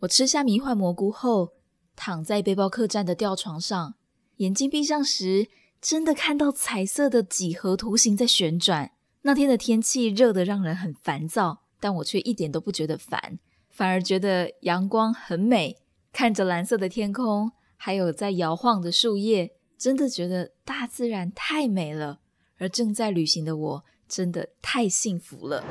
我吃下迷幻蘑菇后，躺在背包客栈的吊床上，眼睛闭上时，真的看到彩色的几何图形在旋转。那天的天气热得让人很烦躁，但我却一点都不觉得烦，反而觉得阳光很美。看着蓝色的天空，还有在摇晃的树叶，真的觉得大自然太美了。而正在旅行的我，真的太幸福了。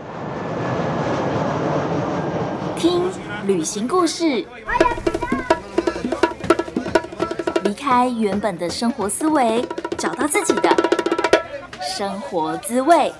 听旅行故事，离开原本的生活思维，找到自己的生活滋味。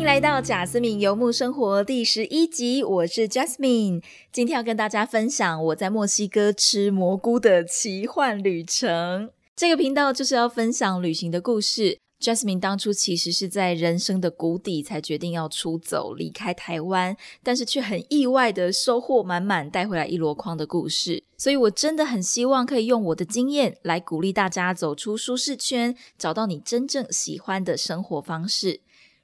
迎来到贾斯敏游牧生活第十一集，我是 Jasmine，今天要跟大家分享我在墨西哥吃蘑菇的奇幻旅程。这个频道就是要分享旅行的故事。Jasmine 当初其实是在人生的谷底才决定要出走，离开台湾，但是却很意外的收获满满，带回来一箩筐的故事。所以我真的很希望可以用我的经验来鼓励大家走出舒适圈，找到你真正喜欢的生活方式。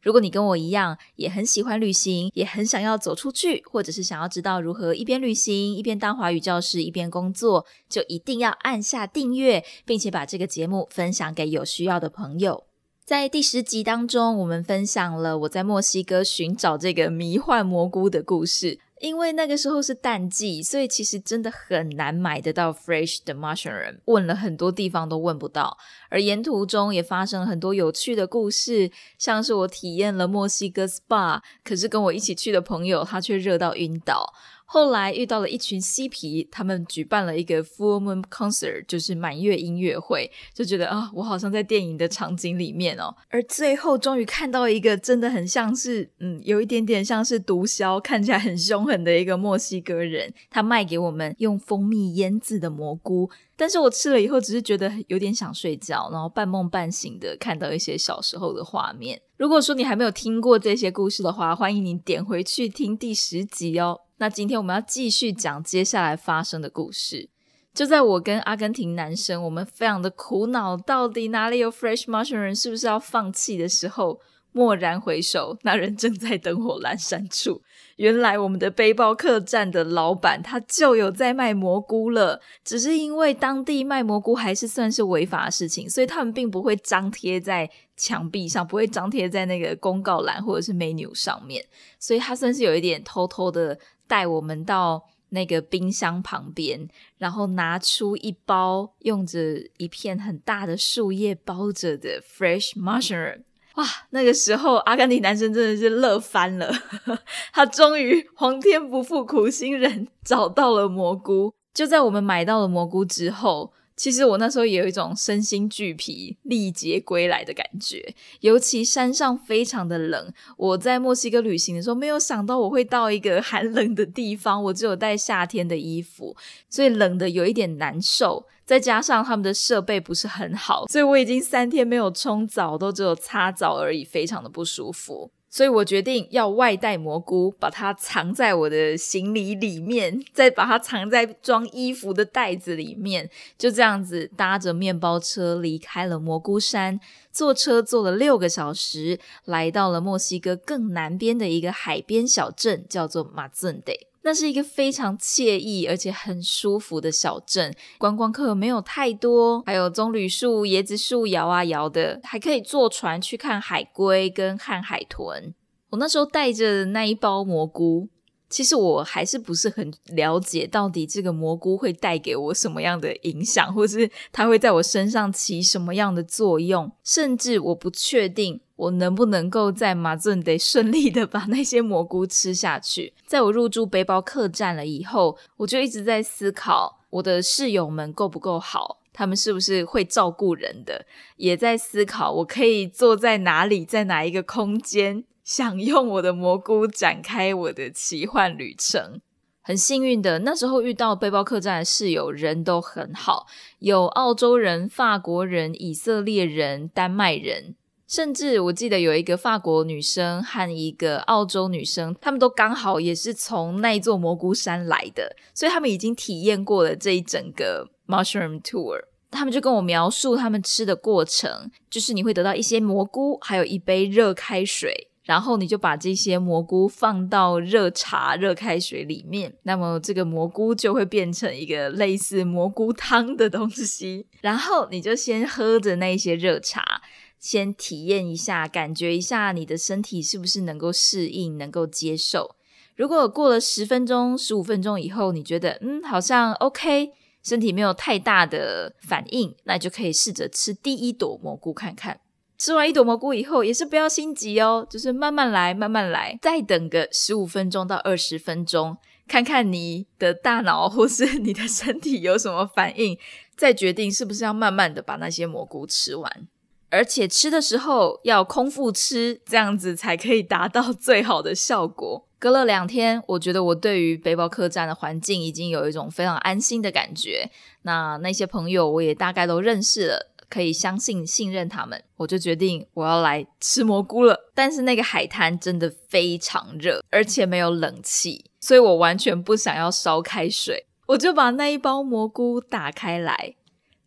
如果你跟我一样，也很喜欢旅行，也很想要走出去，或者是想要知道如何一边旅行一边当华语教师一边工作，就一定要按下订阅，并且把这个节目分享给有需要的朋友。在第十集当中，我们分享了我在墨西哥寻找这个迷幻蘑菇的故事。因为那个时候是淡季，所以其实真的很难买得到 fresh 的 mushroom。问了很多地方都问不到，而沿途中也发生了很多有趣的故事，像是我体验了墨西哥 spa，可是跟我一起去的朋友他却热到晕倒。后来遇到了一群嬉皮，他们举办了一个 full moon concert，就是满月音乐会，就觉得啊，我好像在电影的场景里面哦。而最后终于看到一个真的很像是，嗯，有一点点像是毒枭，看起来很凶狠的一个墨西哥人，他卖给我们用蜂蜜腌制的蘑菇。但是我吃了以后，只是觉得有点想睡觉，然后半梦半醒的看到一些小时候的画面。如果说你还没有听过这些故事的话，欢迎你点回去听第十集哦。那今天我们要继续讲接下来发生的故事。就在我跟阿根廷男生，我们非常的苦恼，到底哪里有 fresh mushroom，人是不是要放弃的时候，蓦然回首，那人正在灯火阑珊处。原来我们的背包客栈的老板他就有在卖蘑菇了，只是因为当地卖蘑菇还是算是违法的事情，所以他们并不会张贴在墙壁上，不会张贴在那个公告栏或者是 menu 上面，所以他算是有一点偷偷的带我们到那个冰箱旁边，然后拿出一包用着一片很大的树叶包着的 fresh mushroom。哇，那个时候阿根廷男生真的是乐翻了，他终于皇天不负苦心人，找到了蘑菇。就在我们买到了蘑菇之后，其实我那时候也有一种身心俱疲、力竭归来的感觉。尤其山上非常的冷，我在墨西哥旅行的时候，没有想到我会到一个 寒冷的地方，我只有带夏天的衣服，所以冷的有一点难受。再加上他们的设备不是很好，所以我已经三天没有冲澡，都只有擦澡而已，非常的不舒服。所以我决定要外带蘑菇，把它藏在我的行李里面，再把它藏在装衣服的袋子里面。就这样子搭着面包车离开了蘑菇山，坐车坐了六个小时，来到了墨西哥更南边的一个海边小镇，叫做马尊德。那是一个非常惬意而且很舒服的小镇，观光客没有太多，还有棕榈树、椰子树摇啊摇的，还可以坐船去看海龟跟看海豚。我那时候带着那一包蘑菇。其实我还是不是很了解，到底这个蘑菇会带给我什么样的影响，或是它会在我身上起什么样的作用，甚至我不确定我能不能够在马尊得顺利的把那些蘑菇吃下去。在我入住背包客栈了以后，我就一直在思考我的室友们够不够好，他们是不是会照顾人的，也在思考我可以坐在哪里，在哪一个空间。想用我的蘑菇展开我的奇幻旅程。很幸运的，那时候遇到背包客栈的室友人都很好，有澳洲人、法国人、以色列人、丹麦人，甚至我记得有一个法国女生和一个澳洲女生，他们都刚好也是从那座蘑菇山来的，所以他们已经体验过了这一整个 mushroom tour。他们就跟我描述他们吃的过程，就是你会得到一些蘑菇，还有一杯热开水。然后你就把这些蘑菇放到热茶、热开水里面，那么这个蘑菇就会变成一个类似蘑菇汤的东西。然后你就先喝着那些热茶，先体验一下，感觉一下你的身体是不是能够适应、能够接受。如果过了十分钟、十五分钟以后，你觉得嗯好像 OK，身体没有太大的反应，那就可以试着吃第一朵蘑菇看看。吃完一朵蘑菇以后，也是不要心急哦，就是慢慢来，慢慢来，再等个十五分钟到二十分钟，看看你的大脑或是你的身体有什么反应，再决定是不是要慢慢的把那些蘑菇吃完。而且吃的时候要空腹吃，这样子才可以达到最好的效果。隔了两天，我觉得我对于背包客栈的环境已经有一种非常安心的感觉。那那些朋友我也大概都认识了。可以相信、信任他们，我就决定我要来吃蘑菇了。但是那个海滩真的非常热，而且没有冷气，所以我完全不想要烧开水。我就把那一包蘑菇打开来，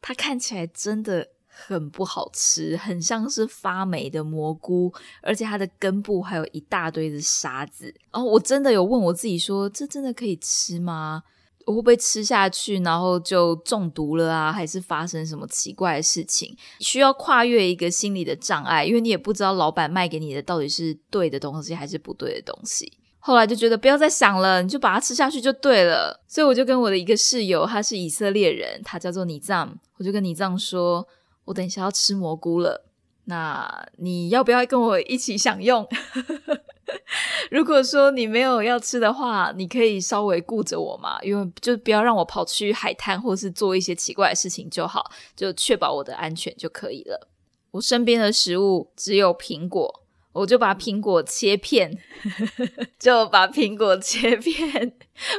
它看起来真的很不好吃，很像是发霉的蘑菇，而且它的根部还有一大堆的沙子。然后我真的有问我自己说：这真的可以吃吗？我会不会吃下去，然后就中毒了啊？还是发生什么奇怪的事情？需要跨越一个心理的障碍，因为你也不知道老板卖给你的到底是对的东西还是不对的东西。后来就觉得不要再想了，你就把它吃下去就对了。所以我就跟我的一个室友，他是以色列人，他叫做尼藏，我就跟尼藏说：“我等一下要吃蘑菇了，那你要不要跟我一起享用？” 如果说你没有要吃的话，你可以稍微顾着我嘛，因为就不要让我跑去海滩或是做一些奇怪的事情就好，就确保我的安全就可以了。我身边的食物只有苹果。我就把苹果切片，就把苹果切片，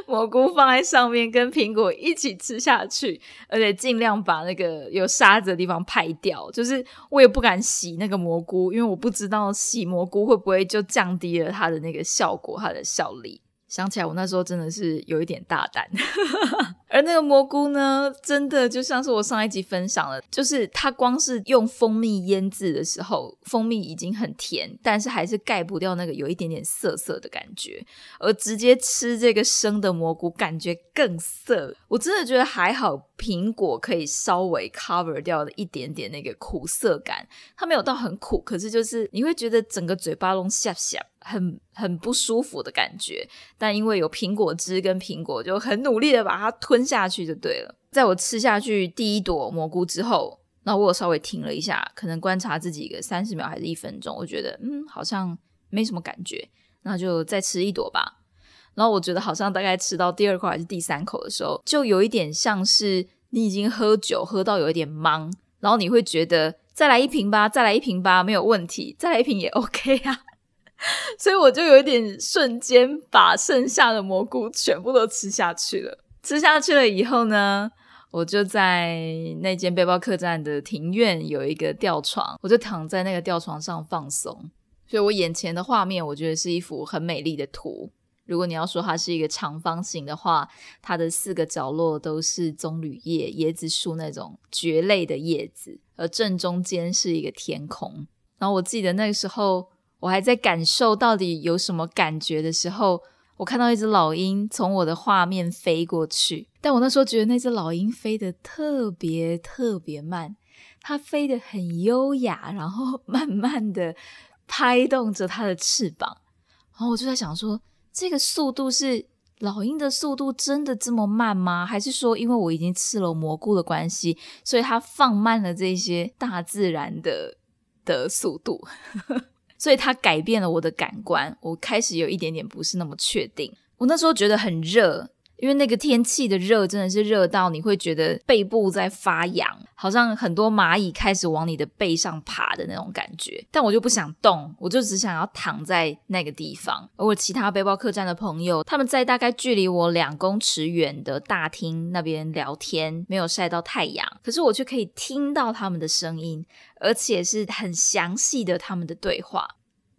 蘑菇放在上面，跟苹果一起吃下去，而且尽量把那个有沙子的地方拍掉。就是我也不敢洗那个蘑菇，因为我不知道洗蘑菇会不会就降低了它的那个效果，它的效力。想起来，我那时候真的是有一点大胆。而那个蘑菇呢，真的就像是我上一集分享了，就是它光是用蜂蜜腌制的时候，蜂蜜已经很甜，但是还是盖不掉那个有一点点涩涩的感觉。而直接吃这个生的蘑菇，感觉更涩。我真的觉得还好，苹果可以稍微 cover 掉的一点点那个苦涩感，它没有到很苦，可是就是你会觉得整个嘴巴拢下下。很很不舒服的感觉，但因为有苹果汁跟苹果，就很努力的把它吞下去就对了。在我吃下去第一朵蘑菇之后，那我稍微停了一下，可能观察自己个三十秒还是一分钟，我觉得嗯好像没什么感觉，那就再吃一朵吧。然后我觉得好像大概吃到第二口还是第三口的时候，就有一点像是你已经喝酒喝到有一点懵，然后你会觉得再来一瓶吧，再来一瓶吧，没有问题，再来一瓶也 OK 啊。所以我就有一点瞬间把剩下的蘑菇全部都吃下去了。吃下去了以后呢，我就在那间背包客栈的庭院有一个吊床，我就躺在那个吊床上放松。所以我眼前的画面，我觉得是一幅很美丽的图。如果你要说它是一个长方形的话，它的四个角落都是棕榈叶、椰子树那种蕨类的叶子，而正中间是一个天空。然后我记得那个时候。我还在感受到底有什么感觉的时候，我看到一只老鹰从我的画面飞过去。但我那时候觉得那只老鹰飞得特别特别慢，它飞得很优雅，然后慢慢的拍动着它的翅膀。然后我就在想说，这个速度是老鹰的速度真的这么慢吗？还是说因为我已经吃了蘑菇的关系，所以它放慢了这些大自然的的速度？所以它改变了我的感官，我开始有一点点不是那么确定。我那时候觉得很热，因为那个天气的热真的是热到你会觉得背部在发痒，好像很多蚂蚁开始往你的背上爬的那种感觉。但我就不想动，我就只想要躺在那个地方。而我其他背包客栈的朋友，他们在大概距离我两公尺远的大厅那边聊天，没有晒到太阳，可是我却可以听到他们的声音。而且是很详细的他们的对话，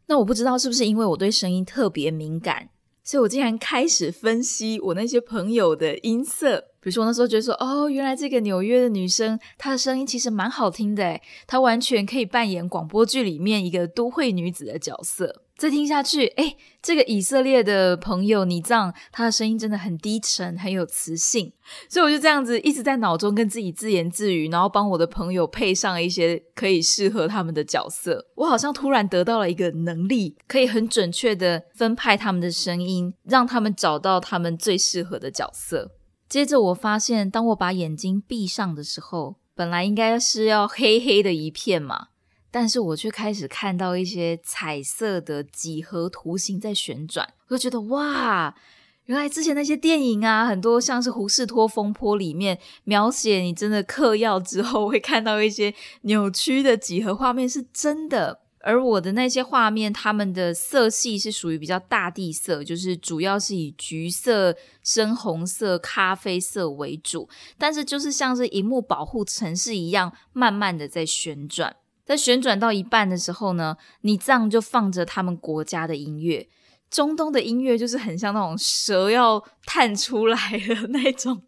那我不知道是不是因为我对声音特别敏感，所以我竟然开始分析我那些朋友的音色，比如说我那时候觉得说，哦，原来这个纽约的女生，她的声音其实蛮好听的，她完全可以扮演广播剧里面一个都会女子的角色。再听下去，哎，这个以色列的朋友尼藏，他的声音真的很低沉，很有磁性，所以我就这样子一直在脑中跟自己自言自语，然后帮我的朋友配上一些可以适合他们的角色。我好像突然得到了一个能力，可以很准确的分派他们的声音，让他们找到他们最适合的角色。接着我发现，当我把眼睛闭上的时候，本来应该是要黑黑的一片嘛。但是我却开始看到一些彩色的几何图形在旋转，我就觉得哇，原来之前那些电影啊，很多像是《胡士托风波》里面描写你真的嗑药之后会看到一些扭曲的几何画面是真的。而我的那些画面，它们的色系是属于比较大地色，就是主要是以橘色、深红色、咖啡色为主，但是就是像是荧幕保护城市一样，慢慢的在旋转。在旋转到一半的时候呢，你这样就放着他们国家的音乐，中东的音乐就是很像那种蛇要探出来的那种，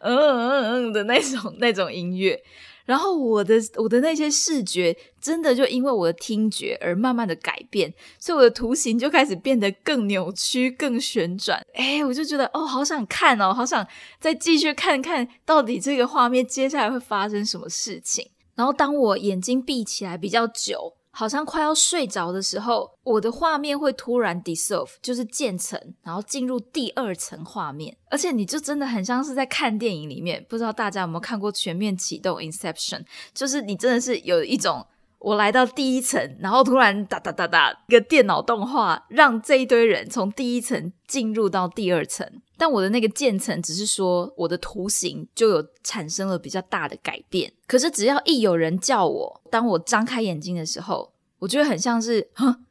嗯嗯嗯的那种那种音乐。然后我的我的那些视觉真的就因为我的听觉而慢慢的改变，所以我的图形就开始变得更扭曲、更旋转。哎，我就觉得哦，好想看哦，好想再继续看看到底这个画面接下来会发生什么事情。然后当我眼睛闭起来比较久，好像快要睡着的时候，我的画面会突然 dissolve，就是渐层，然后进入第二层画面，而且你就真的很像是在看电影里面。不知道大家有没有看过《全面启动》（Inception）？就是你真的是有一种。我来到第一层，然后突然哒哒哒哒，一个电脑动画让这一堆人从第一层进入到第二层。但我的那个渐层只是说我的图形就有产生了比较大的改变。可是只要一有人叫我，当我张开眼睛的时候，我觉得很像是哼，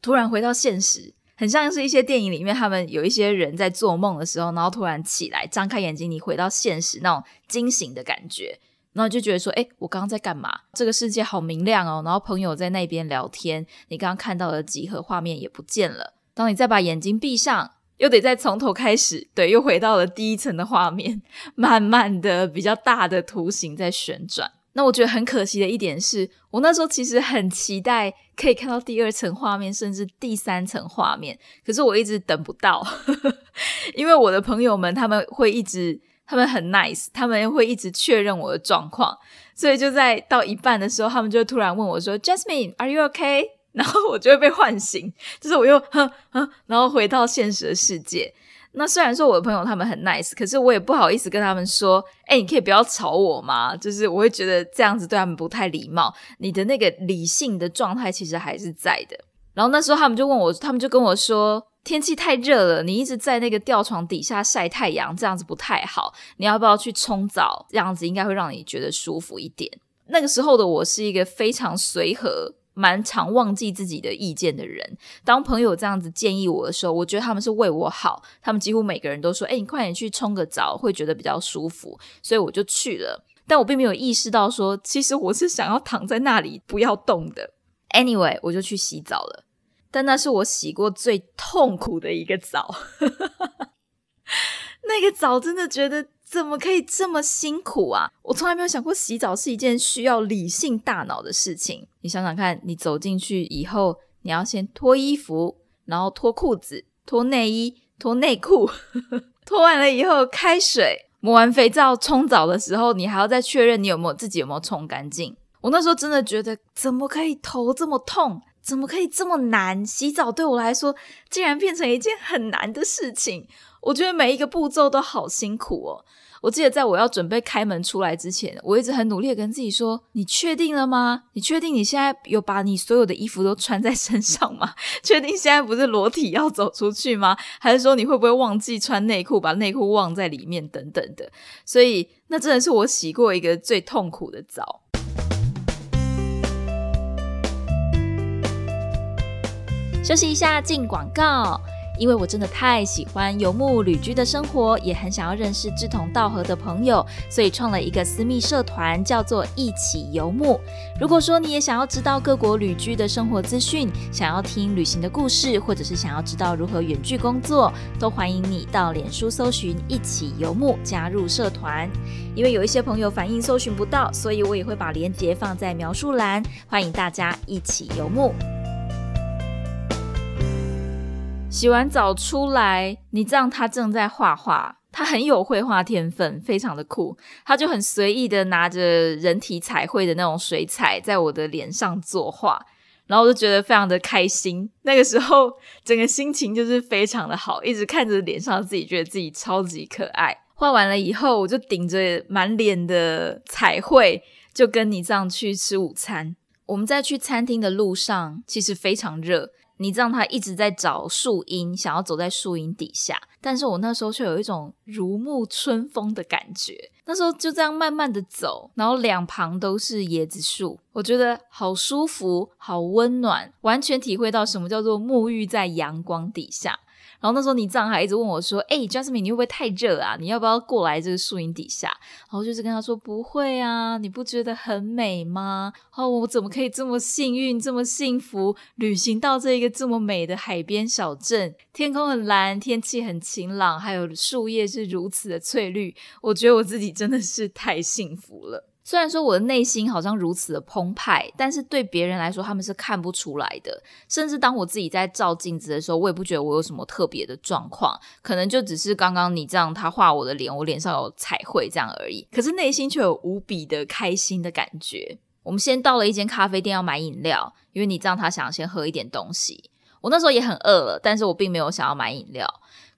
突然回到现实，很像是一些电影里面他们有一些人在做梦的时候，然后突然起来张开眼睛，你回到现实那种惊醒的感觉。然后就觉得说，哎，我刚刚在干嘛？这个世界好明亮哦。然后朋友在那边聊天，你刚刚看到的几何画面也不见了。当你再把眼睛闭上，又得再从头开始，对，又回到了第一层的画面，慢慢的比较大的图形在旋转。那我觉得很可惜的一点是，我那时候其实很期待可以看到第二层画面，甚至第三层画面，可是我一直等不到，因为我的朋友们他们会一直。他们很 nice，他们会一直确认我的状况，所以就在到一半的时候，他们就突然问我说：“Jasmine，Are you okay？” 然后我就会被唤醒，就是我又哼哼，然后回到现实的世界。那虽然说我的朋友他们很 nice，可是我也不好意思跟他们说：“哎，你可以不要吵我吗？”就是我会觉得这样子对他们不太礼貌。你的那个理性的状态其实还是在的。然后那时候他们就问我，他们就跟我说。天气太热了，你一直在那个吊床底下晒太阳，这样子不太好。你要不要去冲澡？这样子应该会让你觉得舒服一点。那个时候的我是一个非常随和、蛮常忘记自己的意见的人。当朋友这样子建议我的时候，我觉得他们是为我好。他们几乎每个人都说：“哎，你快点去冲个澡，会觉得比较舒服。”所以我就去了。但我并没有意识到说，其实我是想要躺在那里不要动的。Anyway，我就去洗澡了。但那是我洗过最痛苦的一个澡，那个澡真的觉得怎么可以这么辛苦啊！我从来没有想过洗澡是一件需要理性大脑的事情。你想想看，你走进去以后，你要先脱衣服，然后脱裤子、脱内衣、脱内裤，脱完了以后开水，抹完肥皂冲澡的时候，你还要再确认你有没有自己有没有冲干净。我那时候真的觉得，怎么可以头这么痛？怎么可以这么难？洗澡对我来说竟然变成一件很难的事情。我觉得每一个步骤都好辛苦哦。我记得在我要准备开门出来之前，我一直很努力的跟自己说：“你确定了吗？你确定你现在有把你所有的衣服都穿在身上吗？确定现在不是裸体要走出去吗？还是说你会不会忘记穿内裤，把内裤忘在里面等等的？”所以那真的是我洗过一个最痛苦的澡。休息一下，进广告。因为我真的太喜欢游牧旅居的生活，也很想要认识志同道合的朋友，所以创了一个私密社团，叫做“一起游牧”。如果说你也想要知道各国旅居的生活资讯，想要听旅行的故事，或者是想要知道如何远距工作，都欢迎你到脸书搜寻“一起游牧”加入社团。因为有一些朋友反映搜寻不到，所以我也会把链接放在描述栏，欢迎大家一起游牧。洗完澡出来，你这样他正在画画，他很有绘画天分，非常的酷。他就很随意的拿着人体彩绘的那种水彩，在我的脸上作画，然后我就觉得非常的开心。那个时候，整个心情就是非常的好，一直看着脸上自己，觉得自己超级可爱。画完了以后，我就顶着满脸的彩绘，就跟你这样去吃午餐。我们在去餐厅的路上，其实非常热。你知道他一直在找树荫，想要走在树荫底下，但是我那时候却有一种如沐春风的感觉。那时候就这样慢慢的走，然后两旁都是椰子树，我觉得好舒服，好温暖，完全体会到什么叫做沐浴在阳光底下。然后那时候你丈还一直问我说：“哎，Jasmine，你会不会太热啊？你要不要过来这个树荫底下？”然后就是跟他说：“不会啊，你不觉得很美吗？哦，我怎么可以这么幸运，这么幸福，旅行到这一个这么美的海边小镇？天空很蓝，天气很晴朗，还有树叶是如此的翠绿，我觉得我自己真的是太幸福了。”虽然说我的内心好像如此的澎湃，但是对别人来说他们是看不出来的。甚至当我自己在照镜子的时候，我也不觉得我有什么特别的状况，可能就只是刚刚你这样他画我的脸，我脸上有彩绘这样而已。可是内心却有无比的开心的感觉。我们先到了一间咖啡店要买饮料，因为你这样他想先喝一点东西。我那时候也很饿了，但是我并没有想要买饮料。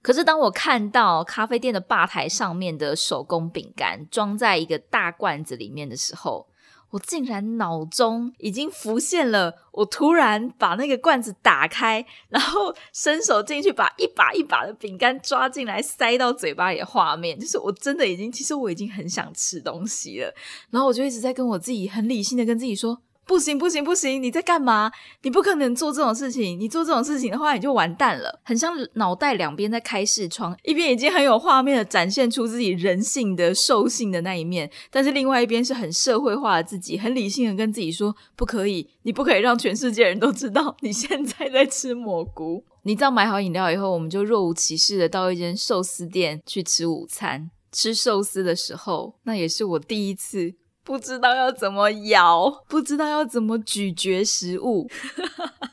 可是当我看到咖啡店的吧台上面的手工饼干装在一个大罐子里面的时候，我竟然脑中已经浮现了我突然把那个罐子打开，然后伸手进去把一把一把的饼干抓进来塞到嘴巴里的画面。就是我真的已经，其实我已经很想吃东西了，然后我就一直在跟我自己很理性的跟自己说。不行不行不行！你在干嘛？你不可能做这种事情。你做这种事情的话，你就完蛋了。很像脑袋两边在开视窗，一边已经很有画面的展现出自己人性的兽性的那一面，但是另外一边是很社会化的自己，很理性的跟自己说：不可以，你不可以让全世界人都知道你现在在吃蘑菇。你知道买好饮料以后，我们就若无其事的到一间寿司店去吃午餐。吃寿司的时候，那也是我第一次。不知道要怎么咬，不知道要怎么咀嚼食物。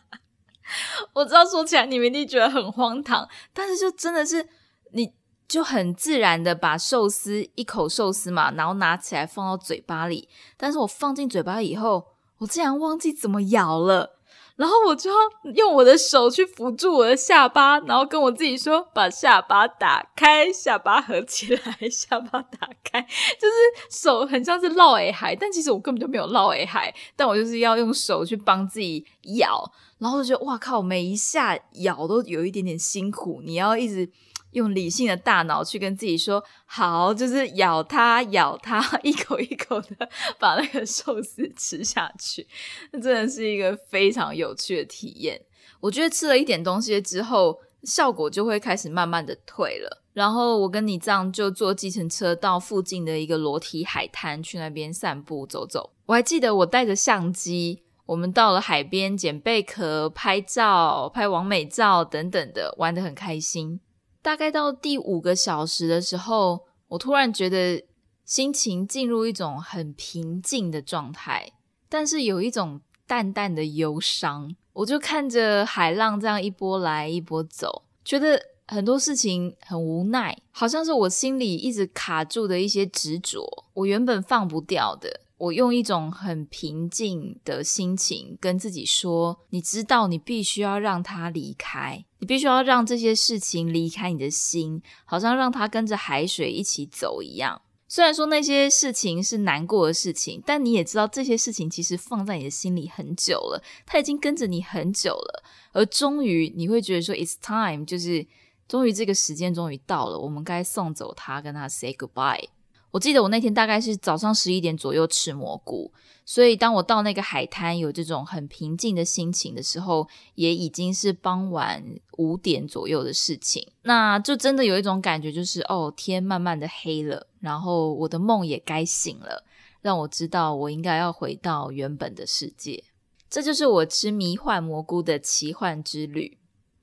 我知道说起来你们一定觉得很荒唐，但是就真的是，你就很自然的把寿司一口寿司嘛，然后拿起来放到嘴巴里。但是我放进嘴巴以后，我竟然忘记怎么咬了。然后我就要用我的手去扶住我的下巴，然后跟我自己说：“把下巴打开，下巴合起来，下巴打开。”就是手很像是绕诶海，但其实我根本就没有绕诶海，但我就是要用手去帮自己咬，然后就觉得哇靠，每一下咬都有一点点辛苦，你要一直。用理性的大脑去跟自己说好，就是咬它，咬它，一口一口的 把那个寿司吃下去，那真的是一个非常有趣的体验。我觉得吃了一点东西之后，效果就会开始慢慢的退了。然后我跟你这样就坐计程车到附近的一个裸体海滩去那边散步走走。我还记得我带着相机，我们到了海边捡贝壳、拍照、拍完美照等等的，玩的很开心。大概到第五个小时的时候，我突然觉得心情进入一种很平静的状态，但是有一种淡淡的忧伤。我就看着海浪这样一波来一波走，觉得很多事情很无奈，好像是我心里一直卡住的一些执着，我原本放不掉的。我用一种很平静的心情跟自己说：“你知道，你必须要让他离开，你必须要让这些事情离开你的心，好像让他跟着海水一起走一样。虽然说那些事情是难过的事情，但你也知道这些事情其实放在你的心里很久了，他已经跟着你很久了。而终于你会觉得说，it's time，就是终于这个时间终于到了，我们该送走他，跟他 say goodbye。”我记得我那天大概是早上十一点左右吃蘑菇，所以当我到那个海滩有这种很平静的心情的时候，也已经是傍晚五点左右的事情。那就真的有一种感觉，就是哦，天慢慢的黑了，然后我的梦也该醒了，让我知道我应该要回到原本的世界。这就是我吃迷幻蘑菇的奇幻之旅。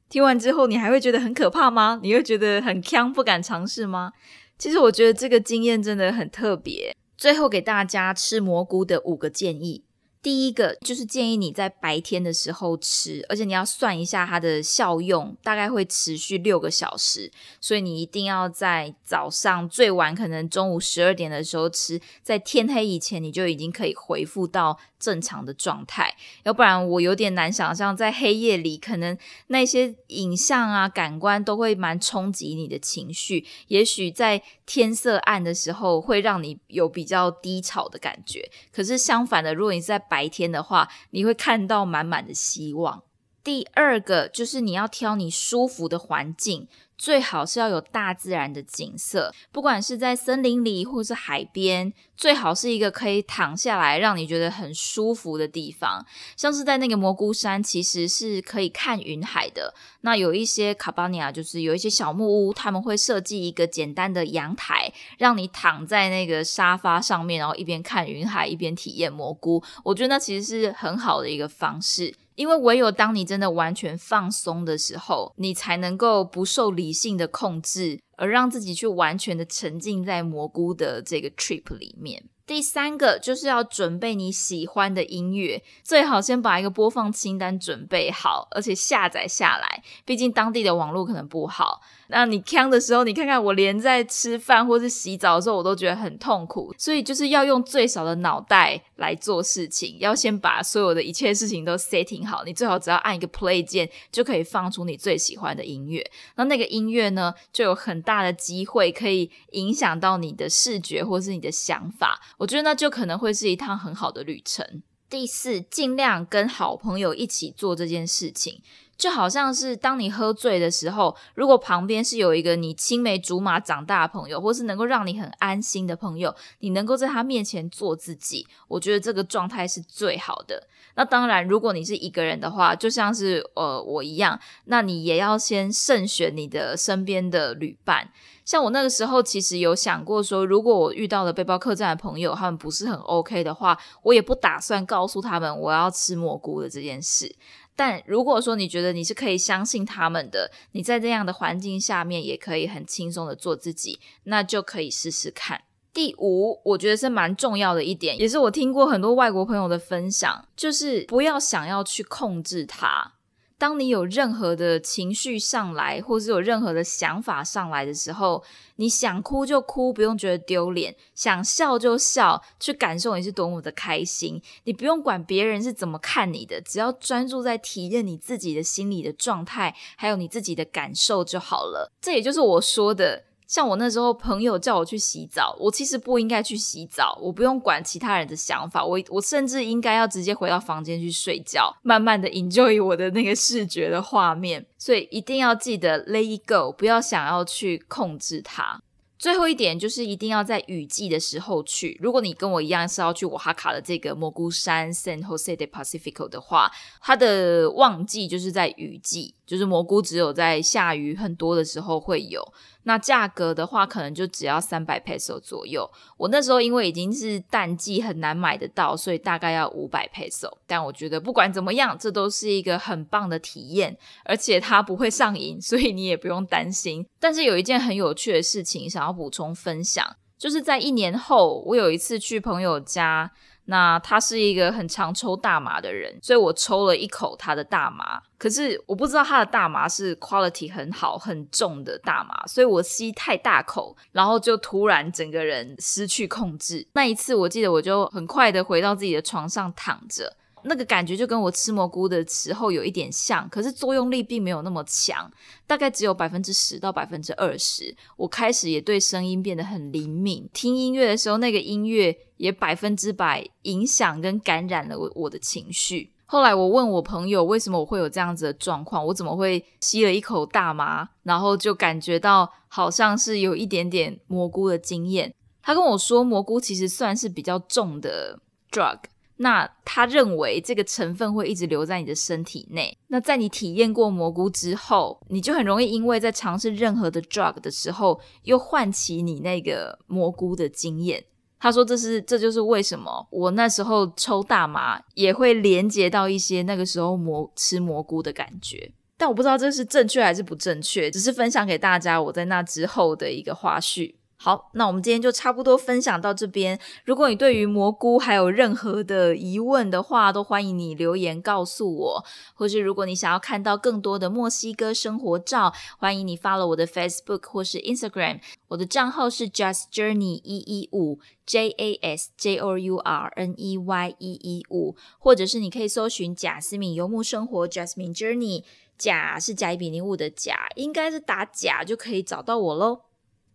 听完之后，你还会觉得很可怕吗？你会觉得很呛，不敢尝试吗？其实我觉得这个经验真的很特别。最后给大家吃蘑菇的五个建议。第一个就是建议你在白天的时候吃，而且你要算一下它的效用，大概会持续六个小时，所以你一定要在早上最晚可能中午十二点的时候吃，在天黑以前你就已经可以恢复到正常的状态，要不然我有点难想象在黑夜里可能那些影像啊、感官都会蛮冲击你的情绪，也许在天色暗的时候会让你有比较低潮的感觉，可是相反的，如果你在白天的话，你会看到满满的希望。第二个就是你要挑你舒服的环境。最好是要有大自然的景色，不管是在森林里或是海边，最好是一个可以躺下来让你觉得很舒服的地方。像是在那个蘑菇山，其实是可以看云海的。那有一些卡巴尼亚，就是有一些小木屋，他们会设计一个简单的阳台，让你躺在那个沙发上面，然后一边看云海一边体验蘑菇。我觉得那其实是很好的一个方式。因为唯有当你真的完全放松的时候，你才能够不受理性的控制，而让自己去完全的沉浸在蘑菇的这个 trip 里面。第三个就是要准备你喜欢的音乐，最好先把一个播放清单准备好，而且下载下来。毕竟当地的网络可能不好。那你呛的时候，你看看我连在吃饭或是洗澡的时候，我都觉得很痛苦。所以就是要用最少的脑袋来做事情，要先把所有的一切事情都 setting 好。你最好只要按一个 play 键，就可以放出你最喜欢的音乐。那那个音乐呢，就有很大的机会可以影响到你的视觉或是你的想法。我觉得那就可能会是一趟很好的旅程。第四，尽量跟好朋友一起做这件事情。就好像是当你喝醉的时候，如果旁边是有一个你青梅竹马长大的朋友，或是能够让你很安心的朋友，你能够在他面前做自己，我觉得这个状态是最好的。那当然，如果你是一个人的话，就像是呃我一样，那你也要先慎选你的身边的旅伴。像我那个时候，其实有想过说，如果我遇到了背包客栈的朋友，他们不是很 OK 的话，我也不打算告诉他们我要吃蘑菇的这件事。但如果说你觉得你是可以相信他们的，你在这样的环境下面也可以很轻松的做自己，那就可以试试看。第五，我觉得是蛮重要的一点，也是我听过很多外国朋友的分享，就是不要想要去控制它。当你有任何的情绪上来，或是有任何的想法上来的时候，你想哭就哭，不用觉得丢脸；想笑就笑，去感受你是多么的开心。你不用管别人是怎么看你的，只要专注在体验你自己的心理的状态，还有你自己的感受就好了。这也就是我说的。像我那时候，朋友叫我去洗澡，我其实不应该去洗澡，我不用管其他人的想法，我我甚至应该要直接回到房间去睡觉，慢慢的 enjoy 我的那个视觉的画面。所以一定要记得 let it go，不要想要去控制它。最后一点就是一定要在雨季的时候去。如果你跟我一样是要去瓦哈卡的这个蘑菇山 San Jose de Pacifico 的话，它的旺季就是在雨季，就是蘑菇只有在下雨很多的时候会有。那价格的话，可能就只要三百 peso 左右。我那时候因为已经是淡季，很难买得到，所以大概要五百 peso。但我觉得不管怎么样，这都是一个很棒的体验，而且它不会上瘾，所以你也不用担心。但是有一件很有趣的事情想要补充分享，就是在一年后，我有一次去朋友家。那他是一个很常抽大麻的人，所以我抽了一口他的大麻。可是我不知道他的大麻是 quality 很好、很重的大麻，所以我吸太大口，然后就突然整个人失去控制。那一次，我记得我就很快的回到自己的床上躺着。那个感觉就跟我吃蘑菇的时候有一点像，可是作用力并没有那么强，大概只有百分之十到百分之二十。我开始也对声音变得很灵敏，听音乐的时候，那个音乐也百分之百影响跟感染了我我的情绪。后来我问我朋友，为什么我会有这样子的状况？我怎么会吸了一口大麻，然后就感觉到好像是有一点点蘑菇的经验？他跟我说，蘑菇其实算是比较重的 drug。那他认为这个成分会一直留在你的身体内。那在你体验过蘑菇之后，你就很容易因为在尝试任何的 drug 的时候，又唤起你那个蘑菇的经验。他说：“这是这就是为什么我那时候抽大麻也会连接到一些那个时候蘑吃蘑菇的感觉。但我不知道这是正确还是不正确，只是分享给大家我在那之后的一个花絮。”好，那我们今天就差不多分享到这边。如果你对于蘑菇还有任何的疑问的话，都欢迎你留言告诉我。或是如果你想要看到更多的墨西哥生活照，欢迎你发了我的 Facebook 或是 Instagram。我的账号是 Just Journey 一一五 J A S J O U R N E Y 一一五，或者是你可以搜寻贾斯敏游牧生活 Jasmine Journey，贾是甲乙丙丁戊的甲，应该是打甲就可以找到我喽。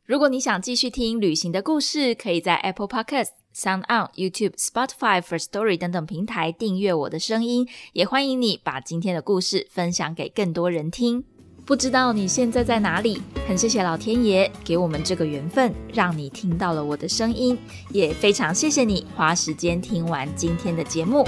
如果你想继续听旅行的故事，可以在 Apple Podcast、Sound On、YouTube、Spotify、First Story 等等平台订阅我的声音。也欢迎你把今天的故事分享给更多人听。不知道你现在在哪里？很谢谢老天爷给我们这个缘分，让你听到了我的声音。也非常谢谢你花时间听完今天的节目。